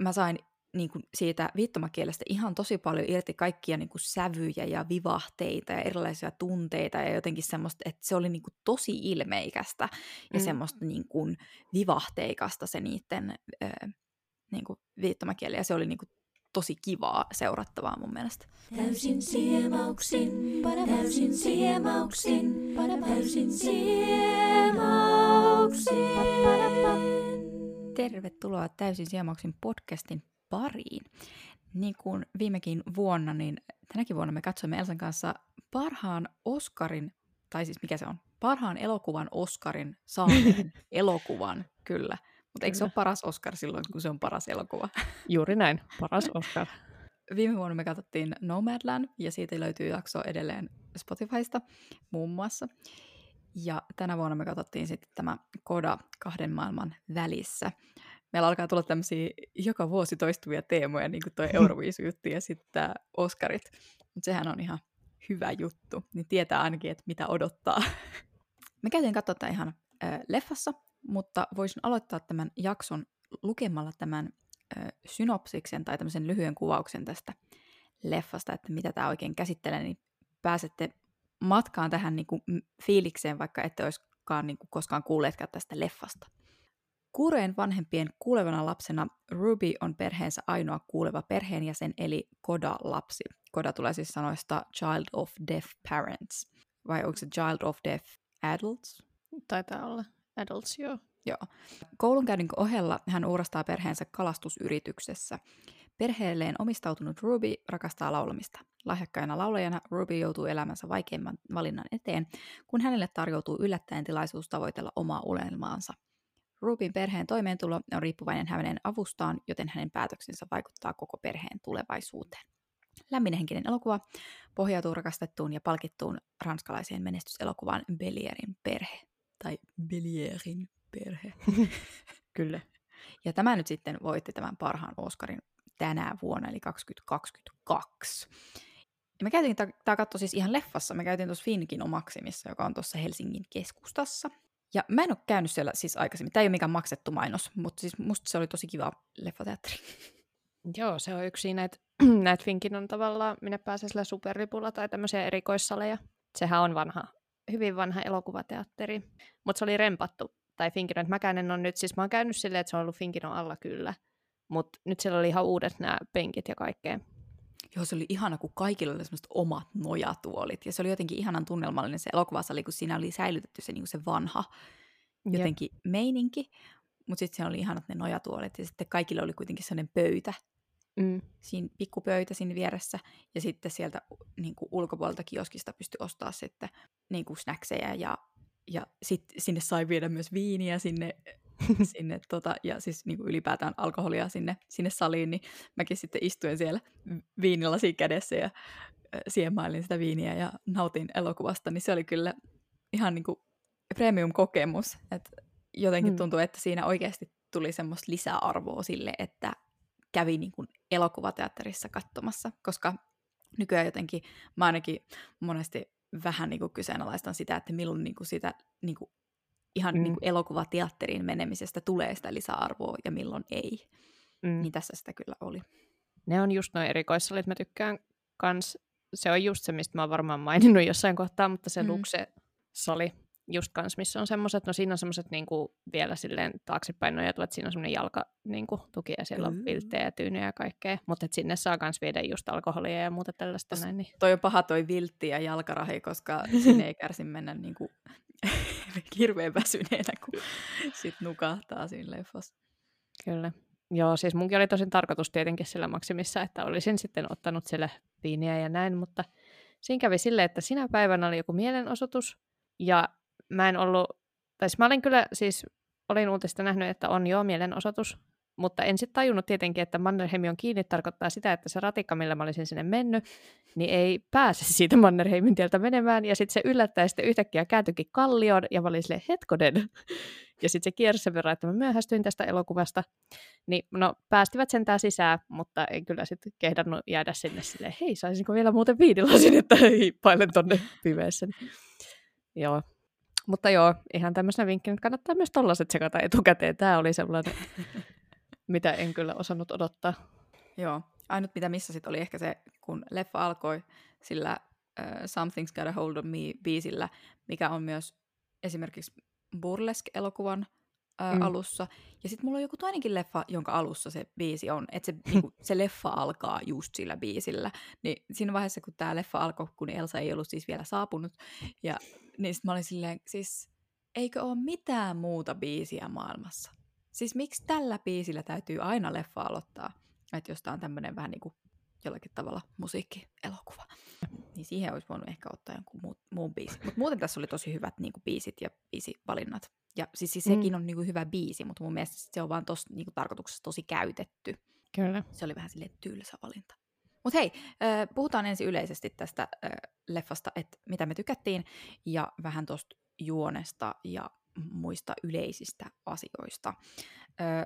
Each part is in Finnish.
mä sain niin kuin siitä viittomakielestä ihan tosi paljon irti kaikkia niin kuin sävyjä ja vivahteita ja erilaisia tunteita ja jotenkin semmoista, että se oli niin kuin tosi ilmeikästä ja mm. semmoista niin kuin vivahteikasta se niiden ö, niin kuin viittomakieli ja se oli niin kuin tosi kivaa seurattavaa mun mielestä. Täysin siemauksin, täysin siemauksin, täysin siemauksin. Tervetuloa Täysin siemauksin podcastin pariin. Niin kuin viimekin vuonna, niin tänäkin vuonna me katsoimme Elsan kanssa parhaan Oscarin, tai siis mikä se on, parhaan elokuvan Oscarin saaneen elokuvan, kyllä. Mutta eikö se ole paras Oscar silloin, kun se on paras elokuva? Juuri näin, paras Oscar. Viime vuonna me katsottiin Nomadland, ja siitä löytyy jakso edelleen Spotifysta muun muassa. Ja tänä vuonna me katsottiin sitten tämä Koda kahden maailman välissä meillä alkaa tulla tämmöisiä joka vuosi toistuvia teemoja, niin kuin tuo Euroviisujuttu ja sitten tämä Oscarit. Mutta sehän on ihan hyvä juttu, niin tietää ainakin, että mitä odottaa. Me käytiin katsoa tätä ihan äh, leffassa, mutta voisin aloittaa tämän jakson lukemalla tämän äh, synopsiksen tai tämmöisen lyhyen kuvauksen tästä leffasta, että mitä tämä oikein käsittelee, niin pääsette matkaan tähän niin kuin, fiilikseen, vaikka ette olisikaan niin kuin, koskaan kuulleetkaan tästä leffasta. Kuureen vanhempien kuulevana lapsena Ruby on perheensä ainoa kuuleva perheenjäsen, eli Koda-lapsi. Koda tulee siis sanoista Child of Deaf Parents. Vai onko se Child of Deaf Adults? Taitaa olla. Adults, joo. Joo. Koulunkäynnin ohella hän uurastaa perheensä kalastusyrityksessä. Perheelleen omistautunut Ruby rakastaa laulamista. Lahjakkaina laulajana Ruby joutuu elämänsä vaikeimman valinnan eteen, kun hänelle tarjoutuu yllättäen tilaisuus tavoitella omaa unelmaansa – Rubin perheen toimeentulo on riippuvainen hänen avustaan, joten hänen päätöksensä vaikuttaa koko perheen tulevaisuuteen. Lämminhenkinen elokuva pohjautuu rakastettuun ja palkittuun ranskalaiseen menestyselokuvaan Belierin perhe. Tai Belierin perhe. Kyllä. Ja tämä nyt sitten voitti tämän parhaan Oscarin tänä vuonna, eli 2022. Ja me käytiin, tämä katso siis ihan leffassa, me käytiin tuossa Finkin omaksimissa, joka on tuossa Helsingin keskustassa. Ja mä en ole käynyt siellä siis aikaisemmin. Tämä ei ole mikään maksettu mainos, mutta siis musta se oli tosi kiva leffateatteri. Joo, se on yksi näitä, näitä Finkin on tavallaan, minne pääsee sillä superlipulla tai tämmöisiä erikoissaleja. Sehän on vanha, hyvin vanha elokuvateatteri, mutta se oli rempattu. Tai Finkin, että mäkään en ole nyt, siis mä oon käynyt silleen, että se on ollut Finkin alla kyllä. Mutta nyt siellä oli ihan uudet nämä penkit ja kaikkea. Joo, se oli ihana, kun kaikilla oli semmoiset omat nojatuolit. Ja se oli jotenkin ihanan tunnelmallinen se elokuvasali, kun siinä oli säilytetty se, niin se vanha jotenkin Jep. meininki. Mutta sitten siellä oli ihanat ne nojatuolit ja sitten kaikille oli kuitenkin sellainen pöytä. Mm. Siinä pikkupöytä siinä vieressä. Ja sitten sieltä niin kuin ulkopuolelta kioskista pystyi ostaa sitten niin kuin snackseja ja ja sitten sinne sai viedä myös viiniä sinne sinne tota, ja siis niin kuin ylipäätään alkoholia sinne, sinne saliin, niin mäkin sitten istuin siellä viinilasi kädessä ja siemailin sitä viiniä ja nautin elokuvasta, niin se oli kyllä ihan niin kuin premium-kokemus, että jotenkin mm. tuntui, että siinä oikeasti tuli semmoista lisäarvoa sille, että kävi niin kuin elokuvateatterissa katsomassa, koska nykyään jotenkin mä ainakin monesti vähän niin kuin kyseenalaistan sitä, että milloin niin kuin sitä niin kuin ihan mm. niin kuin elokuvateatteriin menemisestä tulee sitä lisäarvoa ja milloin ei. Mm. Niin tässä sitä kyllä oli. Ne on just noin erikoissalit, mä tykkään kans, se on just se, mistä mä oon varmaan maininnut jossain kohtaa, mutta se mm. Luxe-sali, just kans, missä on semmoiset, no siinä on semmoiset niinku vielä silleen taaksepäin nojatuvat, siinä on semmoinen jalka niinku, tuki ja siellä mm. on vilttejä ja tyynyjä ja kaikkea, mutta sinne saa kans viedä just alkoholia ja muuta tällaista näin. Niin. Toi on paha toi viltti ja jalkarahi, koska sinne ei kärsi mennä niinku hirveän väsyneenä, kun sit nukahtaa siinä leffassa. Kyllä. Joo, siis munkin oli tosin tarkoitus tietenkin sillä maksimissa, että olisin sitten ottanut sille viiniä ja näin, mutta siinä kävi silleen, että sinä päivänä oli joku mielenosoitus, ja mä en ollut, tai siis mä olin kyllä siis, olin uutista nähnyt, että on jo mielenosoitus, mutta en sitten tajunnut tietenkin, että Mannerheimi on kiinni tarkoittaa sitä, että se ratikka, millä mä olisin sinne mennyt, niin ei pääse siitä Mannerheimin tieltä menemään. Ja sitten se yllättäen sitten yhtäkkiä kääntyikin kallioon ja mä olin silleen, hetkonen. Ja sitten se kiersi sen verran, että mä myöhästyin tästä elokuvasta. Niin no päästivät sentään sisään, mutta en kyllä sitten kehdannut jäädä sinne silleen, hei saisinko vielä muuten viinilasin, että hiippailen tonne pimeässä. Joo, mutta joo, ihan tämmöisenä vinkkinä, että kannattaa myös tollaset sekata etukäteen. Tämä oli sellainen mitä en kyllä osannut odottaa. Joo. Ainut mitä missä sitten oli ehkä se, kun leffa alkoi sillä uh, Something's Got a Hold of Me biisillä, mikä on myös esimerkiksi Burlesque-elokuvan uh, mm. alussa. Ja sitten mulla on joku toinenkin leffa, jonka alussa se biisi on, että se, niinku, se leffa alkaa just sillä biisillä. Niin siinä vaiheessa, kun tämä leffa alkoi, kun Elsa ei ollut siis vielä saapunut, ja niin sit mä olin silleen, siis eikö ole mitään muuta biisiä maailmassa? Siis miksi tällä biisillä täytyy aina leffa aloittaa? Että jos tämä on tämmöinen vähän niin kuin jollakin tavalla musiikkielokuva. Niin siihen olisi voinut ehkä ottaa jonkun muun, muun biisin. Mutta muuten tässä oli tosi hyvät niin kuin, biisit ja biisivalinnat. Ja siis, siis sekin mm. on niin kuin, hyvä biisi, mutta mun mielestä se on vaan tos, niin kuin, tarkoituksessa tosi käytetty. Kyllä. Se oli vähän silleen tylsä valinta. Mutta hei, puhutaan ensin yleisesti tästä leffasta, että mitä me tykättiin, ja vähän tuosta juonesta ja muista yleisistä asioista.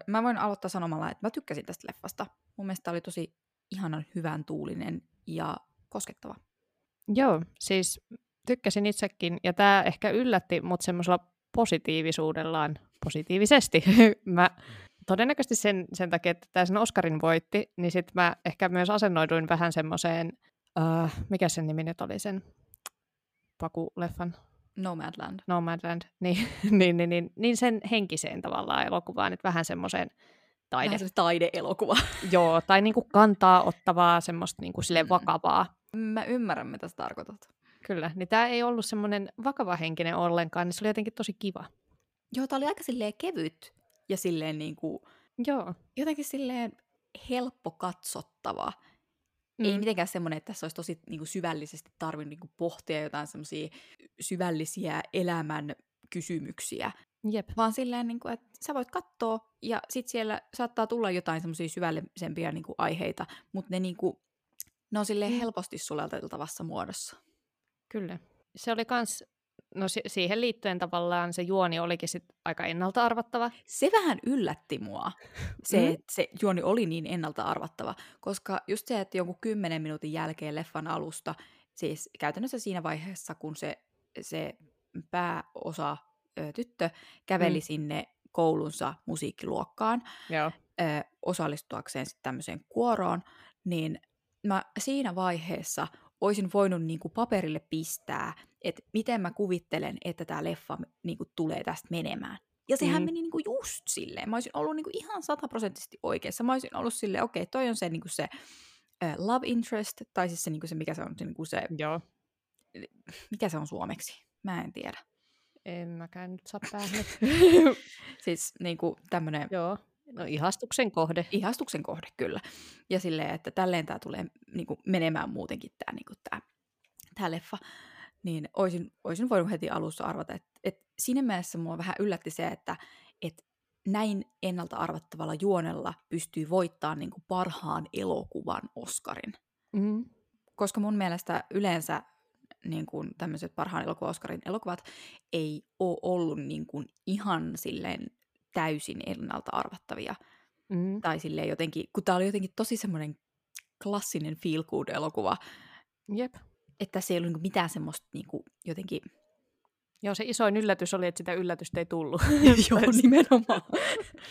Mä voin aloittaa sanomalla, että mä tykkäsin tästä leffasta. Mun mielestä oli tosi ihanan hyvän tuulinen ja koskettava. Joo, siis tykkäsin itsekin, ja tämä ehkä yllätti mut semmoisella positiivisuudellaan, positiivisesti. mä todennäköisesti sen, sen takia, että tämä sen Oscarin voitti, niin sitten mä ehkä myös asennoiduin vähän semmoiseen, uh, mikä sen nimi nyt oli sen Paku-leffan? Nomadland. Nomadland, niin, niin, niin, niin, niin sen henkiseen tavallaan elokuvaan, että vähän semmoiseen taide. Vähän taide-elokuva. Joo, tai niinku kantaa ottavaa, semmoista niinku sille mm. vakavaa. Mä ymmärrän, mitä sä tarkoitat. Kyllä, niin tämä ei ollut semmoinen vakava henkinen ollenkaan, niin se oli jotenkin tosi kiva. Joo, tämä oli aika silleen kevyt ja silleen niinku, Joo. jotenkin silleen helppo katsottava. Mm. Ei mitenkään semmoinen, että tässä olisi tosi niinku, syvällisesti tarvinnut niinku, pohtia jotain semmoisia syvällisiä elämän kysymyksiä. Jep. Vaan silleen, niin kuin, että sä voit katsoa ja sitten siellä saattaa tulla jotain semmoisia syvällisempiä niin kuin, aiheita, mutta ne, niin kuin, ne on silleen mm. helposti sulateltavassa muodossa. Kyllä. Se oli kans, no si- siihen liittyen tavallaan se juoni olikin sit aika ennalta arvattava. Se vähän yllätti mua, se, mm. että se juoni oli niin ennalta arvattava, koska just se, että jonkun kymmenen minuutin jälkeen leffan alusta, siis käytännössä siinä vaiheessa, kun se, se pääosa ö, tyttö käveli mm. sinne koulunsa musiikkiluokkaan Joo. Ö, osallistuakseen sitten tämmöiseen kuoroon, niin mä siinä vaiheessa olisin voinut niin kuin paperille pistää, että miten mä kuvittelen, että tämä leffa niin kuin tulee tästä menemään. Ja sehän mm. meni niin kuin just silleen. Mä olisin ollut niin kuin ihan sataprosenttisesti oikeassa. Mä olisin ollut silleen, okei, okay, toi on se, niin kuin se uh, love interest, tai siis se, niin kuin se mikä se on, se, niin kuin se Joo. mikä se on suomeksi? Mä en tiedä. En mäkään nyt saa päähän. siis niin kuin tämmönen... Joo. No ihastuksen kohde. Ihastuksen kohde, kyllä. Ja silleen, että tälleen tämä tulee niin kuin, menemään muutenkin tämä niin kuin, tää, tää leffa. Niin olisin, olisin voinut heti alussa arvata, että, että siinä mielessä mua vähän yllätti se, että, että näin ennalta arvattavalla juonella pystyy voittamaan niin kuin parhaan elokuvan Oscarin. Mm. Koska mun mielestä yleensä niin kuin tämmöiset parhaan elokuva Oscarin elokuvat ei ole ollut niin kuin ihan silleen täysin ennalta arvattavia. Mm. Tai silleen jotenkin, kun tämä oli jotenkin tosi semmoinen klassinen feel good elokuva. Jep. Että se ei ollut mitään semmoista niin kuin, jotenkin... Joo, se isoin yllätys oli, että sitä yllätystä ei tullut. Joo, nimenomaan.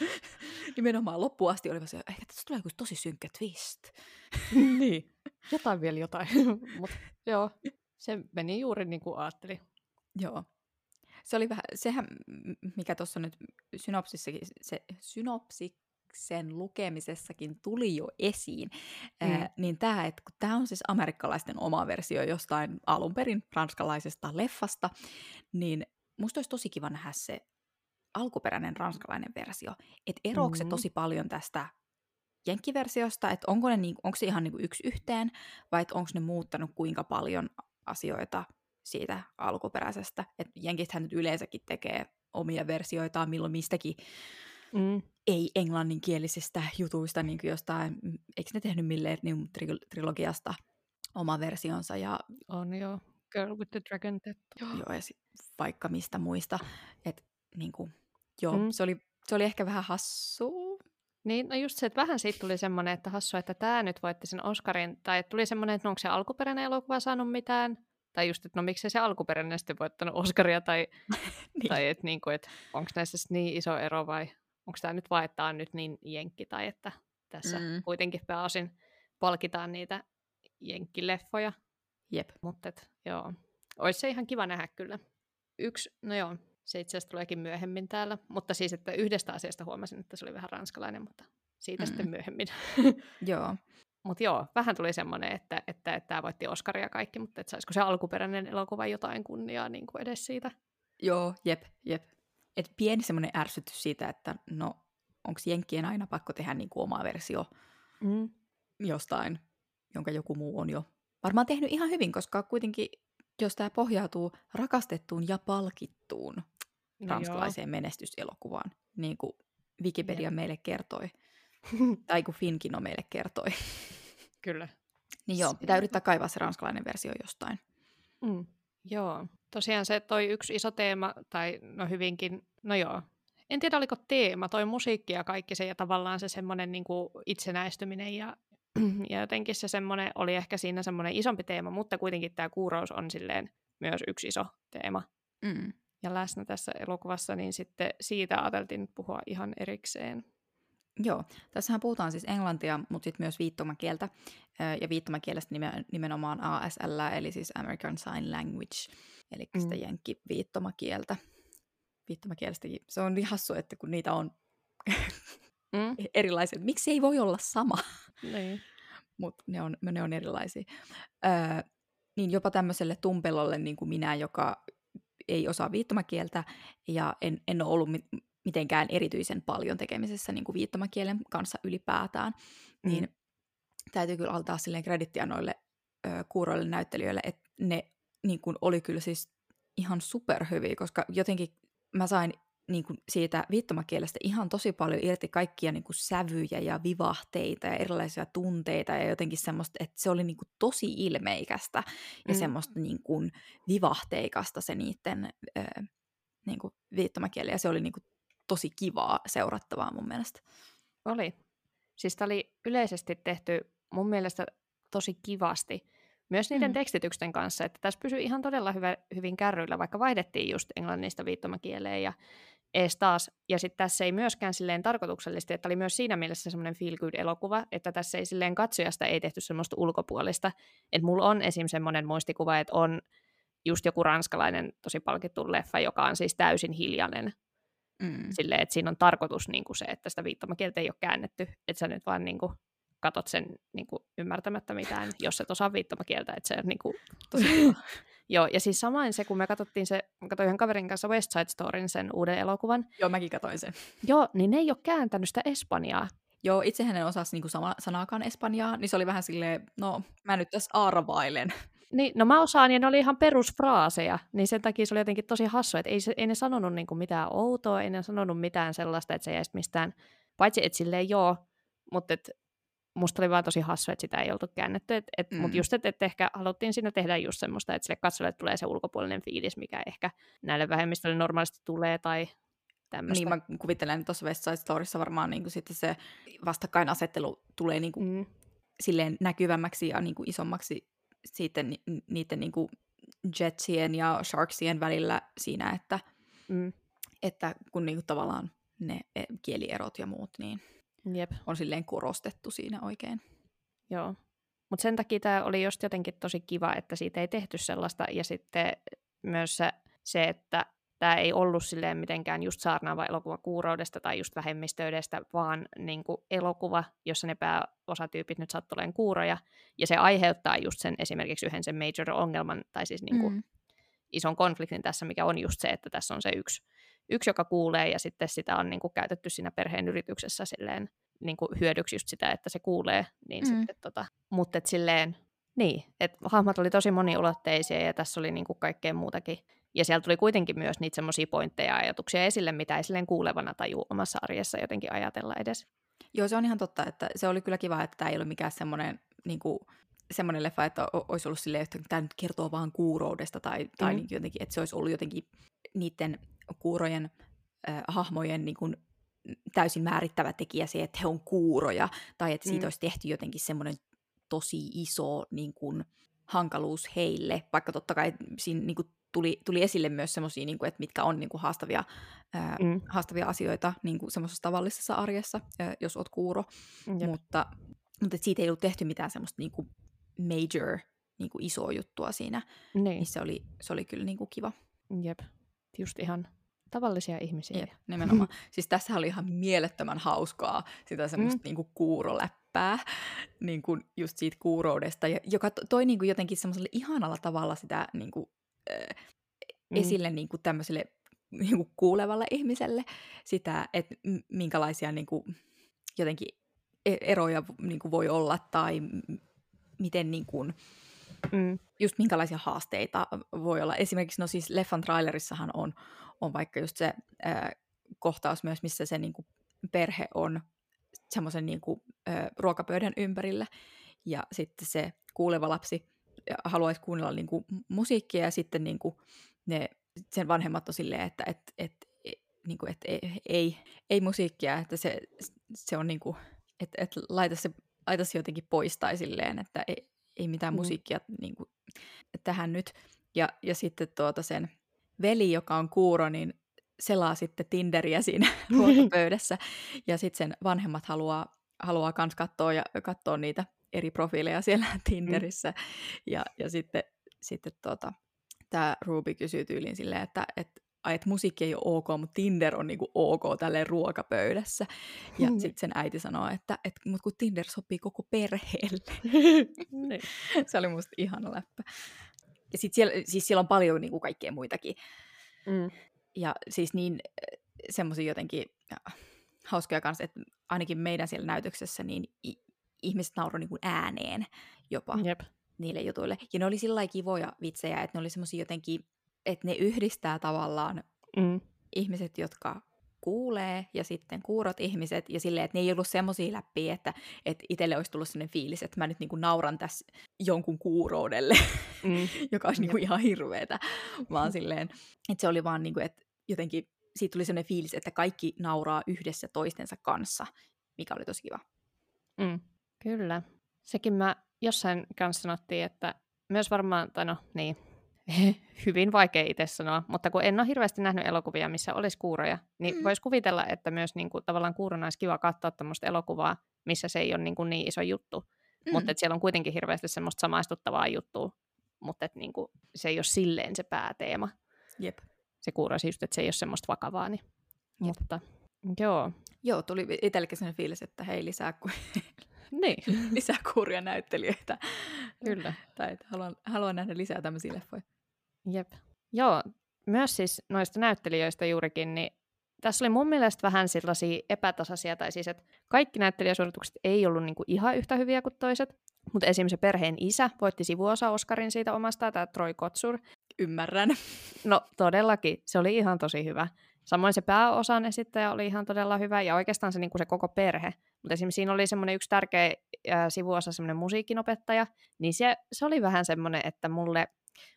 nimenomaan loppuun asti oli se, ehkä tässä tulee joku tosi synkkä twist. niin, jotain vielä jotain. Mut, joo, se meni juuri niin kuin ajattelin. Joo. Se oli vähän, sehän, mikä tuossa nyt synopsissakin, se synopsiksen lukemisessakin tuli jo esiin, mm. ää, niin tämä, että kun tämä on siis amerikkalaisten oma versio jostain alun perin ranskalaisesta leffasta, niin musta olisi tosi kiva nähdä se alkuperäinen ranskalainen versio. Että eroako mm. se tosi paljon tästä jenkkiversiosta, että onko, ne, niin, onko se ihan niin kuin yksi yhteen, vai onko ne muuttanut kuinka paljon asioita siitä alkuperäisestä. Et jenkithän nyt yleensäkin tekee omia versioitaan milloin mistäkin mm. ei-englanninkielisistä jutuista, niin kuin jostain, eikö ne tehnyt Millennium trilogiasta oma versionsa? Ja, on joo, Girl with the Dragon Tattoo. Joo, ja sit vaikka mistä muista. Et, niin kuin, joo, mm. se, oli, se oli ehkä vähän hassu. Niin, no just se, että vähän siitä tuli semmoinen, että hassu, että tämä nyt voitti sen Oscarin, tai että tuli semmoinen, että no onko se alkuperäinen elokuva saanut mitään, tai just, että no miksei se alkuperäinen sitten voittanut Oscaria, tai, niin. tai että niinku, et, onko näissä niin iso ero vai onko tämä nyt tämä on nyt niin jenkki, tai että tässä Mm. kuitenkin pääosin palkitaan niitä jenkkileffoja. Jep. Mutta joo, olisi se ihan kiva nähdä kyllä. Yksi, no joo, se itse asiassa tuleekin myöhemmin täällä, mutta siis, että yhdestä asiasta huomasin, että se oli vähän ranskalainen, mutta siitä Mm. sitten myöhemmin. Joo. mutta joo, vähän tuli semmoinen, että, että, että tämä voitti Oscaria kaikki, mutta että saisiko se alkuperäinen elokuva jotain kunniaa niin kuin edes siitä. Joo, jep, jep. Et pieni semmoinen ärsytys siitä, että no, onko Jenkkien aina pakko tehdä niin kuin oma versio Mm. jostain, jonka joku muu on jo varmaan tehnyt ihan hyvin, koska kuitenkin, jos tämä pohjautuu rakastettuun ja palkittuun No ranskalaiseen menestyselokuvaan, niin kuin Wikipedia Jep. meille kertoi, joo. tai kuin Finkino meille kertoi. Kyllä. Niin joo, pitää yrittää kaivaa se ranskalainen versio jostain. Mm. Joo. Tosiaan se toi yksi iso teema, tai no hyvinkin, no joo. En tiedä, oliko teema, toi musiikki ja kaikki se, ja tavallaan se semmoinen niin itsenäistyminen ja, ja jotenkin se semmoinen oli ehkä siinä semmoinen isompi teema, mutta kuitenkin tämä kuurous on silleen myös yksi iso teema. Mm. Ja läsnä tässä elokuvassa, niin sitten siitä ajateltiin puhua ihan erikseen. Joo, tässähän puhutaan siis englantia, mutta sitten myös viittomakieltä, ja viittomakielestä nimen- nimenomaan ASL, eli siis American Sign Language, eli sitä Mm. jenkki-viittomakieltä. Viittomakielestäkin, se on niin hassu, että kun niitä on Mm? erilaisia, miksi ei voi olla sama, Niin. mutta ne on, ne on erilaisia. Öö, niin jopa tämmöiselle tumpelolle niin kuin minä, joka ei osaa viittomakieltä, ja en, en ole ollut mitenkään erityisen paljon tekemisessä niin kuin viittomakielen kanssa ylipäätään, Mm. niin täytyy kyllä antaa silleen kredittiä noille ö, kuuroille näyttelijöille, että ne niin kuin, oli kyllä siis ihan superhyviä, koska jotenkin mä sain niin kuin, siitä viittomakielestä ihan tosi paljon irti kaikkia niin kuin, sävyjä ja vivahteita ja erilaisia tunteita ja jotenkin semmoista, että se oli niin kuin, tosi ilmeikästä ja Mm. semmoista niin kuin, vivahteikasta se niiden ö, niin kuin, viittomakieli ja se oli niin kuin, tosi kivaa seurattavaa mun mielestä. Oli. Siis tämä oli yleisesti tehty mun mielestä tosi kivasti. Myös niiden Mm. tekstityksen kanssa, että tässä pysyy ihan todella hyvä, hyvin kärryillä, vaikka vaihdettiin just englannista viittomakieleen ja ees taas. Ja sitten tässä ei myöskään silleen tarkoituksellisesti, että oli myös siinä mielessä semmoinen feel good elokuva, että tässä ei silleen katsojasta ei tehty semmoista ulkopuolista. Että mulla on esim. semmoinen muistikuva, että on just joku ranskalainen tosi palkittu leffa, joka on siis täysin hiljainen Mm. silleen, että siinä on tarkoitus niin kuin se, että sitä viittomakieltä ei ole käännetty, että sä nyt vaan niin kuin, katot sen niin kuin, ymmärtämättä mitään, jos et osaa viittomakieltä, että se on niin kuin, tosi. Joo, ja siis samoin se, kun me katsottiin se, mä katsoin yhden kaverin kanssa West Side Storyn, sen uuden elokuvan, Joo, mäkin katsoin sen. joo, niin ne ei ole kääntänyt sitä Espanjaa. Joo, itsehän en osasi niinku sama, sanaakaan espanjaa, niin se oli vähän silleen, no mä nyt tässä arvailen. Niin, no mä osaan, ja ne oli ihan perusfraaseja, niin sen takia se oli jotenkin tosi hassu, että ei, se, ei ne sanonut niin kuin mitään outoa, ei ne sanonut mitään sellaista, että se jäisi mistään, paitsi että silleen joo, mutta et, musta oli vaan tosi hassu, että sitä ei oltu käännetty, et, et, mm. Mutta just, että et ehkä haluttiin siinä tehdä just semmoista, että sille katsojalle tulee se ulkopuolinen fiilis, mikä ehkä näille vähemmistöille normaalisti tulee, tai tämmöistä. Niin mä kuvittelen, että tuossa West Side Storyssa varmaan niinku sitten se vastakkainasettelu tulee niinku mm, silleen näkyvämmäksi ja niinku isommaksi sitten ni- niiden niinku jetsien ja sharksien välillä siinä, että, mm, että kun niinku tavallaan ne e, kielierot ja muut, niin jep. on silleen korostettu siinä oikein. Joo. Mutta sen takia tämä oli just jotenkin tosi kiva, että siitä ei tehty sellaista. Ja sitten myös se, se että tämä ei ollut silleen mitenkään just saarnaava elokuva kuuroudesta tai just vähemmistöydestä, vaan niin kuin elokuva, jossa ne pääosatyypit nyt sattuu olemaan kuuroja. Ja se aiheuttaa just sen esimerkiksi yhden sen major-ongelman, tai siis niin kuin Mm. ison konfliktin tässä, mikä on just se, että tässä on se yksi, yksi joka kuulee, ja sitten sitä on niin kuin käytetty siinä perheen yrityksessä silleen niin kuin hyödyksi just sitä, että se kuulee, niin Mm. sitten tota, mutta et silleen, niin, että hahmot oli tosi moniulotteisia ja tässä oli niinku kaikkea muutakin. Ja siellä tuli kuitenkin myös niitä semmoisia pointteja ja ajatuksia esille, mitä ei silleen kuulevana tajuu omassa arjessa jotenkin ajatella edes. Joo, se on ihan totta, että se oli kyllä kiva, että tämä ei ole mikään semmoinen, niin kuin, semmoinen leffa, että olisi ollut silleen, että tämä nyt kertoo vaan kuuroudesta tai, tai Mm. niin jotenkin, että se olisi ollut jotenkin niiden kuurojen äh, hahmojen niin kuin, täysin määrittävä tekijä se, että he on kuuroja, tai että siitä Mm. olisi tehty jotenkin semmoinen tosi iso niin kuin, hankaluus heille, vaikka totta kai siinä niin kuin tuli, tuli esille myös semmoisia, niin että mitkä on niin kuin haastavia, ää, mm. haastavia asioita niin kuin semmoisessa tavallisessa arjessa, ää, jos oot kuuro. Jep. Mutta, mutta siitä ei ollut tehty mitään semmoista niin kuin major niin kuin isoa juttua siinä, niin. niin se, oli, se oli kyllä niin kuin kiva. Jep, just ihan tavallisia ihmisiä. Jep, nimenomaan. siis tässä oli ihan mielettömän hauskaa sitä semmoista mm. niin kuin kuuroläppää, niin kuin just siitä kuuroudesta, ja, joka toi niin kuin jotenkin semmoiselle ihanalla tavalla sitä niin kuin, äh, mm. esille niin kuin tämmöiselle niin kuin kuulevalle ihmiselle sitä, että minkälaisia niin kuin, jotenkin e-, eroja niin kuin voi olla tai miten niin kuin, mm. just minkälaisia haasteita voi olla. Esimerkiksi no siis leffan trailerissahan on, on vaikka just se äh, kohtaus myös, missä se niin kuin, perhe on semmoisen niin kuin, äh, ruokapöydän ympärillä ja sitten se kuuleva lapsi haluaisi kuunnella niin kuin, musiikkia ja sitten niin kuin, ne, sen vanhemmat on silleen, että et, et, et, niin kuin, et, ei, ei, ei musiikkia, että se, se on niin kuin, että et laita se, laita se jotenkin pois tai silleen, että ei, ei mitään mm. musiikkia niin kuin, tähän nyt. Ja, ja sitten tuota sen veli, joka on kuuro, niin selaa sitten Tinderiä siinä ruokapöydässä. ja sitten sen vanhemmat haluaa, haluaa kans katsoa, ja, katsoa niitä eri profiileja siellä Tinderissä. Mm. Ja, ja sitten, sitten tuota, tämä Ruby kysyy tyyliin silleen, että, että että musiikki ei ole ok, mutta Tinder on niinku ok tälleen ruokapöydässä. Ja mm. sitten sen äiti sanoo, että, että mut kun Tinder sopii koko perheelle. Niin. Se oli musta ihana läppä. Ja sitten siellä, siis siellä on paljon niinku kaikkea muitakin. Mm. Ja siis niin semmoisia jotenkin ja, hauskoja kanssa, että ainakin meidän siellä näytöksessä niin ihmiset nauroi niinku ääneen jopa Jep. niille jutuille. Ja ne oli sillä kivoja vitsejä, että ne oli semmoisia jotenkin että ne yhdistää tavallaan mm. ihmiset, jotka kuulee, ja sitten kuurot ihmiset, ja silleen, että ne ei ollut semmoisia läppiä, että, että itselle olisi tullut sellainen fiilis, että mä nyt niinku nauran tässä jonkun kuuroudelle, mm. joka olisi niinku ihan hirveetä, vaan silleen, että se oli vaan niinku, että jotenkin siitä tuli sellainen fiilis, että kaikki nauraa yhdessä toistensa kanssa, mikä oli tosi kiva. Mm. Kyllä. Sekin mä jossain kanssa sanottiin, että myös varmaan, tai no niin, hyvin vaikea itse sanoa, mutta kun en ole hirveästi nähnyt elokuvia, missä olisi kuuroja, niin mm. voisi kuvitella, että myös niin kuin, tavallaan kuurona olisi kiva katsoa tämmöistä elokuvaa, missä se ei ole niin, kuin niin iso juttu, mm. mutta että siellä on kuitenkin hirveästi semmoista samaistuttavaa juttua, mutta että niin kuin, se ei ole silleen se pääteema. Jep. Se kuuro siis, että se ei ole semmoista vakavaa, niin. mutta joo. Joo, tuli itsellekin sellainen fiilis, että hei lisää, ku... niin. lisää kuuria näyttelijöitä. Kyllä. tai että haluan, haluan nähdä lisää tämmöisiä leffoja. Jep. Joo, myös siis noista näyttelijöistä juurikin, niin tässä oli mun mielestä vähän sellaisia epätasaisia, tai siis, että kaikki näyttelijäsuoritukset ei ollut niinku ihan yhtä hyviä kuin toiset, mutta esimerkiksi se perheen isä voitti sivuosa Oscarin siitä omasta, tämä Troy Kotsur. Ymmärrän. No todellakin, se oli ihan tosi hyvä. Samoin se pääosan esittäjä oli ihan todella hyvä, ja oikeastaan se, niin kuin se koko perhe. Mutta esimerkiksi siinä oli semmoinen yksi tärkeä äh, sivuosa, semmoinen musiikinopettaja, niin se, se oli vähän semmoinen, että mulle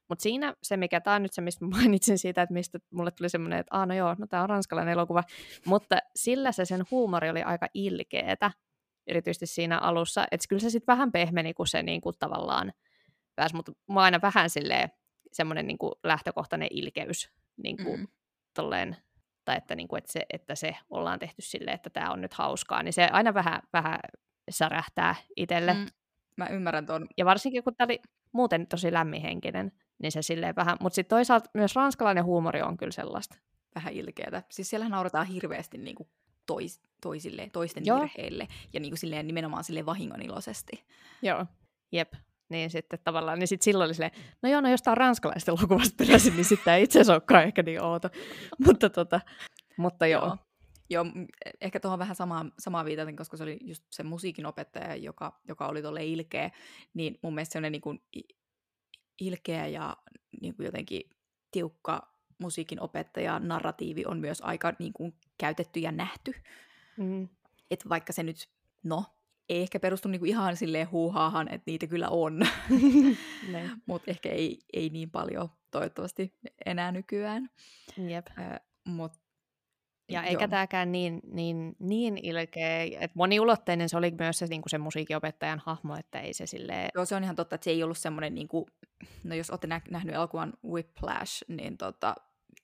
mutta siinä se, mikä tämä on nyt se, mistä mainitsin siitä, että mistä mulle tuli semmoinen, että aah, no joo, no tämä on ranskalainen elokuva, mutta sillä se sen huumori oli aika ilkeetä, erityisesti siinä alussa, että kyllä se sitten vähän pehmeni, kun se niinku tavallaan pääsi, mutta mä aina vähän silleen semmoinen niinku lähtökohtainen ilkeys, niinku, mm. tolleen, tai että, niinku, että, se, että se ollaan tehty silleen, että tämä on nyt hauskaa, niin se aina vähän, vähän särähtää itselle. Mm. Mä ymmärrän tuon. Ja varsinkin, kun tämä oli muuten tosi lämminhenkinen, niin se silleen vähän, mutta sitten toisaalta myös ranskalainen huumori on kyllä sellaista. Vähän ilkeätä. Siis siellä naurataan hirveästi niin kuin tois, toisille, toisten Joo. virheille ja niin kuin silleen, nimenomaan sille vahingoniloisesti. Joo, jep. Niin sitten tavallaan, niin sitten silloin oli silleen, no joo, no jos tämä on ranskalaista elokuvasta peräisin, niin sitten tämä itse asiassa ehkä niin outo. mutta, tota, mutta joo. joo. Joo, ehkä tuohon vähän samaa, samaa viitaten, koska se oli just se musiikin opettaja, joka, joka oli tolle ilkeä, niin mun mielestä se niin kuin ilkeä ja niin kuin jotenkin tiukka musiikin opettaja narratiivi on myös aika niin kuin, käytetty ja nähty. Mm. Että vaikka se nyt, no, ei ehkä perustu niin kuin ihan silleen huuhaahan, että niitä kyllä on, mutta ehkä ei, ei niin paljon toivottavasti enää nykyään. Jep. Äh, mutta Ja eikä tämäkään niin, niin, niin ilkeä, että moniulotteinen se oli myös se, niin se musiikinopettajan hahmo, että ei se silleen... Joo, se on ihan totta, että se ei ollut semmoinen, niin kuin, no jos olette nä- nähnyt elokuvan Whiplash, niin tota,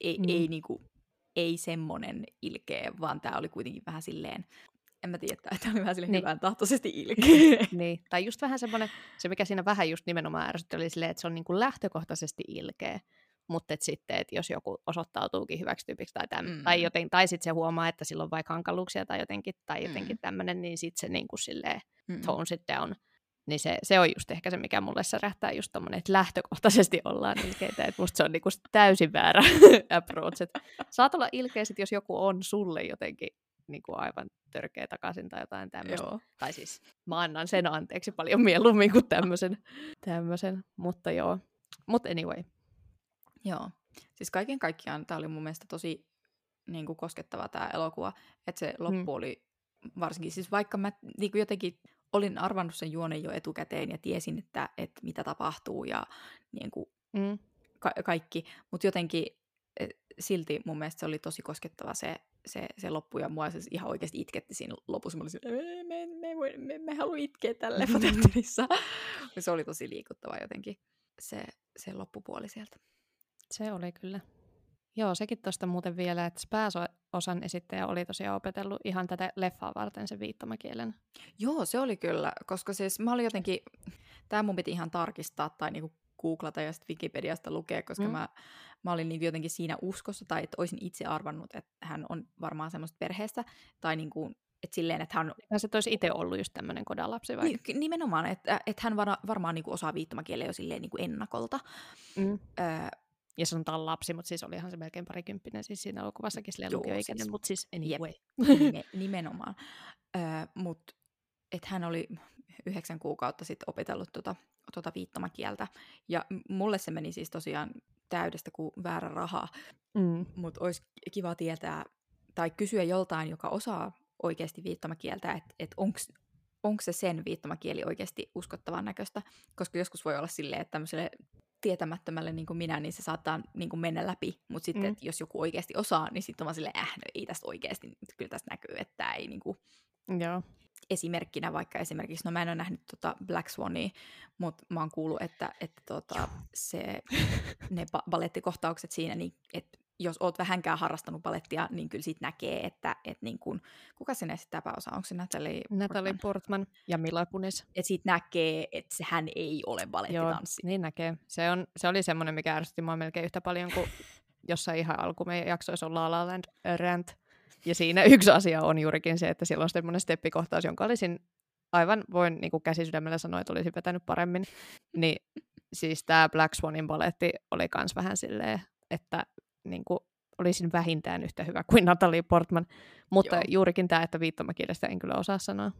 ei, mm. ei, niin kuin, ei semmoinen ilkeä, vaan tämä oli kuitenkin vähän silleen, en mä tiedä, että oli vähän silleen niin. hyvän tahtoisesti ilkeä. niin, tai just vähän semmoinen, se mikä siinä vähän just nimenomaan ärsytti, oli silleen, että se on niin kuin lähtökohtaisesti ilkeä mutta et sitten, että jos joku osoittautuukin hyväksi tyypiksi tai, täm, mm. tai, joten, tai sitten se huomaa, että sillä on vaikka hankaluuksia tai jotenkin, tai jotenkin mm. tämmöinen, niin sitten se niin kuin silleen mm. tone sit down. Niin se, se on just ehkä se, mikä mulle särähtää just tommonen, että lähtökohtaisesti ollaan ilkeitä. Että musta se on niinku täysin väärä approach. Et saat olla ilkeä sit, jos joku on sulle jotenkin niinku aivan törkeä takaisin tai jotain tämmöistä. Tai siis mä annan sen anteeksi paljon mieluummin kuin tämmöisen. tämmöisen. Mutta joo. Mutta anyway, Joo. Siis kaiken kaikkiaan tämä oli mun mielestä tosi niin kuin koskettava tämä elokuva, että se loppu mm. oli varsinkin, siis vaikka mä niin kuin jotenkin olin arvannut sen juonen jo etukäteen ja tiesin, että, että mitä tapahtuu ja niin kuin mm. ka- kaikki, mutta jotenkin e, silti mun mielestä se oli tosi koskettava se, se, se loppu ja mua se ihan oikeasti itketti siinä lopussa. Mä olin me, me, me, me, me haluan itkeä tälle leffateatterissa. se oli tosi liikuttava jotenkin se, se loppupuoli sieltä. Se oli kyllä. Joo, sekin tuosta muuten vielä, että pääosan esittäjä oli tosiaan opetellut ihan tätä leffaa varten sen viittomakielen. Joo, se oli kyllä, koska siis mä olin jotenkin, tämä mun piti ihan tarkistaa tai niinku googlata ja sitten Wikipediasta lukea, koska mm. mä, mä olin niin jotenkin siinä uskossa, tai että olisin itse arvannut, että hän on varmaan semmoista perheestä, tai niinku, että silleen, että hän... Ja se olisi itse ollut just tämmöinen kodalapsi vai? Niin, nimenomaan, että, että hän var, varmaan niinku osaa viittomakieleä jo silleen niinku ennakolta. Mm. Öö, ja sanotaan lapsi, mutta siis olihan se melkein parikymppinen siis siinä elokuvassakin silleen lukioikäinen, siis, mutta siis anyway. Jep, nimenomaan. Öö, mutta että hän oli yhdeksän kuukautta sitten opetellut tuota, tuota viittomakieltä. Ja mulle se meni siis tosiaan täydestä kuin väärä raha. Mm. Mutta olisi kiva tietää tai kysyä joltain, joka osaa oikeasti viittomakieltä, että et onko se sen viittomakieli oikeasti uskottavan näköistä. Koska joskus voi olla silleen, että tämmöiselle tietämättömälle niin kuin minä, niin se saattaa niin kuin mennä läpi. Mutta sitten, mm. jos joku oikeasti osaa, niin sitten on vaan silleen, äh, no ei tästä oikeasti, kyllä tästä näkyy, että tämä ei niin kuin... Joo. Esimerkkinä vaikka esimerkiksi, no mä en ole nähnyt tota Black Swania, mutta mä oon kuullut, että, että tota, se, ne ba- balettikohtaukset siinä, niin että jos oot vähänkään harrastanut balettia, niin kyllä siitä näkee, että et niin kun, kuka sen esittää pääosa? Onko se Natalie, Natalie Portman? Portman ja Mila Kunis. Että siitä näkee, että hän ei ole balettitanssi. Joo, niin näkee. Se, on, se oli semmoinen, mikä ärsytti mua melkein yhtä paljon kuin jossain ihan alku meidän jaksoissa on La La Land Rant. Ja siinä yksi asia on juurikin se, että siellä on semmoinen steppikohtaus, jonka olisin aivan, voin niin käsisydämellä sanoa, että olisin vetänyt paremmin. Niin siis tämä Black Swanin baletti oli kans vähän silleen, että niin kuin, olisin vähintään yhtä hyvä kuin Natalie Portman. Mutta Joo. juurikin tämä, että viittomakielestä en kyllä osaa sanoa.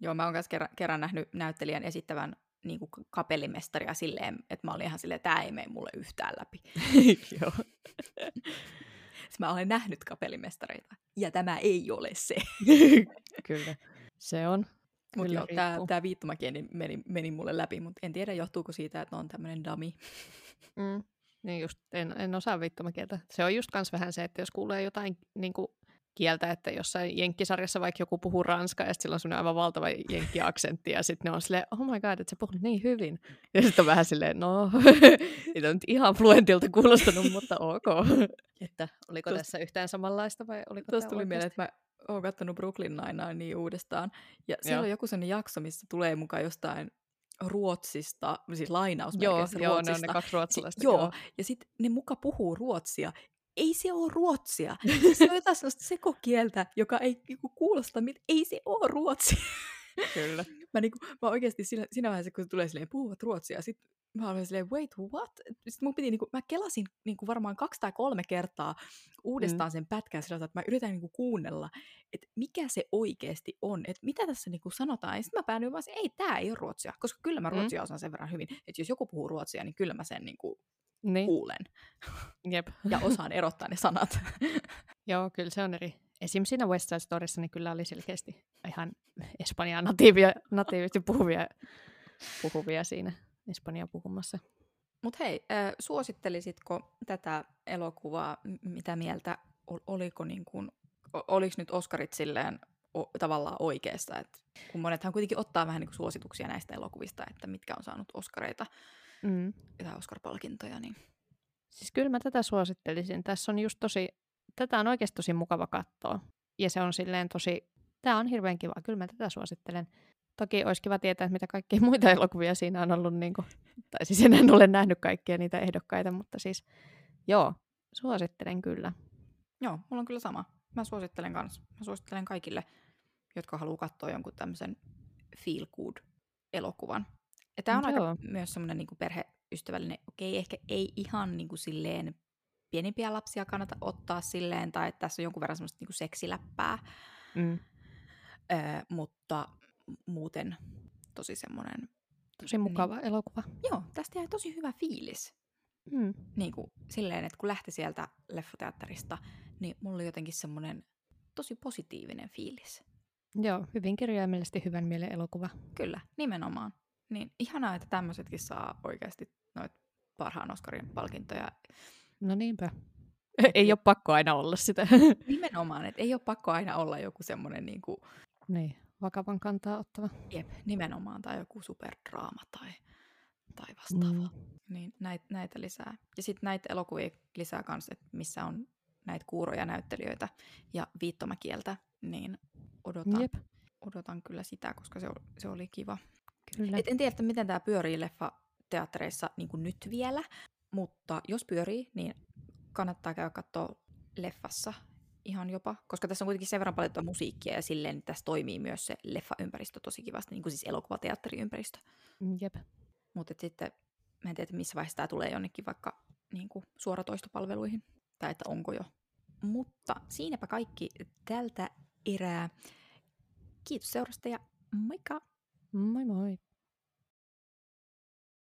Joo, mä oon myös kerran, kerran nähnyt näyttelijän esittävän niin kuin kapellimestaria silleen, että mä olin ihan silleen, että tämä ei mene mulle yhtään läpi. Joo. Mä olen nähnyt kapellimestareita, ja tämä ei ole se. kyllä, se on. Mutta joo, tämä viittomakieli meni, meni mulle läpi, mutta en tiedä johtuuko siitä, että on tämmöinen dami. Mm. Niin just, en, en osaa viittomakieltä. Se on just kans vähän se, että jos kuulee jotain niin kuin, kieltä, että jossain jenkkisarjassa vaikka joku puhuu ranskaa ja sillä on aivan valtava jenkkiaksentti ja sitten ne on silleen, oh my god, että se puhuu niin hyvin. Ja sitten on vähän silleen, no, ei nyt ihan fluentilta kuulostanut, mutta ok. että oliko Tuosta, tässä yhtään samanlaista vai oliko Tuosta tuli mieleen, että mä oon katsonut Brooklyn nine niin uudestaan. Ja siellä on joku sellainen jakso, missä tulee mukaan jostain Ruotsista, siis lainausmerkeissä joo, Ruotsista. Joo, ne on ne kaksi ruotsalaista. Si- joo, joo, ja sitten ne muka puhuu ruotsia. Ei se ole ruotsia. se on jotain sellaista sekokieltä, joka ei niinku kuulosta, mit- ei se ole ruotsia. Kyllä. mä, niinku, mä oikeasti siinä, siinä vaiheessa, kun se tulee silleen, puhuvat ruotsia, sit mä olin silleen, wait, what? Sitten mun piti, niinku, mä kelasin niinku varmaan kaksi tai kolme kertaa uudestaan mm. sen pätkän sillä että mä yritän niinku kuunnella, että mikä se oikeasti on, että mitä tässä niinku sanotaan. Ja sitten mä päädyin vaan, että ei, tämä ei ole ruotsia, koska kyllä mä mm. ruotsia mm. osaan sen verran hyvin, että jos joku puhuu ruotsia, niin kyllä mä sen niinku niin. kuulen. Jep. ja osaan erottaa ne sanat. Joo, kyllä se on eri. Esim. siinä West Side Storyssa niin kyllä oli selkeästi ihan espanjaa natiivia, natiivisesti puhuvia, puhuvia siinä Espanjaa puhumassa. Mutta hei, äh, suosittelisitko tätä elokuvaa, mitä mieltä, oliko niin kuin oliko nyt Oscarit silleen o, tavallaan oikeassa, että kun monethan kuitenkin ottaa vähän niin kuin suosituksia näistä elokuvista, että mitkä on saanut Oscareita mm. tai Oscar-palkintoja, niin... Siis kyllä mä tätä suosittelisin. Tässä on just tosi, tätä on oikeasti tosi mukava katsoa. Ja se on silleen tosi, tämä on hirveän kiva. Kyllä mä tätä suosittelen. Toki olisi kiva tietää, että mitä kaikkia muita elokuvia siinä on ollut, niin kuin, tai siis en ole nähnyt kaikkia niitä ehdokkaita, mutta siis joo, suosittelen kyllä. Joo, mulla on kyllä sama. Mä suosittelen kanssa. Mä suosittelen kaikille, jotka haluaa katsoa jonkun tämmöisen feel good elokuvan. Ja tämä on Joo. aika myös semmoinen niin perheystävällinen, okei, ehkä ei ihan niin kuin silleen pienimpiä lapsia kannata ottaa silleen, tai että tässä on jonkun verran semmoista niin kuin seksiläppää, mm. öö, mutta muuten tosi semmoinen... Tosi mukava niin, elokuva. Joo, tästä jäi tosi hyvä fiilis. Mm. Niin kuin, silleen, että kun lähti sieltä leffoteatterista, niin mulla oli jotenkin semmoinen tosi positiivinen fiilis. Joo, hyvin kirjaimellisesti hyvän mielen elokuva. Kyllä, nimenomaan. Niin ihanaa, että tämmöisetkin saa oikeasti noit parhaan Oscarin palkintoja. No niinpä. ei ole pakko aina olla sitä. Nimenomaan, että ei ole pakko aina olla joku semmoinen niin kuin... Niin, vakavan kantaa ottava. Jep, nimenomaan, tai joku superdraama tai, tai vastaava. Mm. Niin näitä, näitä lisää. Ja sitten näitä elokuvia lisää kanssa, että missä on näitä kuuroja näyttelijöitä ja viittomakieltä, niin odotan, Jep. odotan kyllä sitä, koska se, se oli kiva. Kyllä. Et en tiedä, että miten tämä pyörii leffa-teattereissa niin nyt vielä, mutta jos pyörii, niin kannattaa käydä katsoa leffassa ihan jopa, koska tässä on kuitenkin sen verran paljon musiikkia ja silleen niin tässä toimii myös se leffaympäristö tosi kivasti, niin kuin siis elokuvateatteriympäristö. Jep. Mutta sitten mä en tiedä, missä vaiheessa tämä tulee jonnekin vaikka niin kuin suoratoistopalveluihin, tai että onko jo. Mutta siinäpä kaikki tältä erää. Kiitos seurasta ja moikka! Moi moi!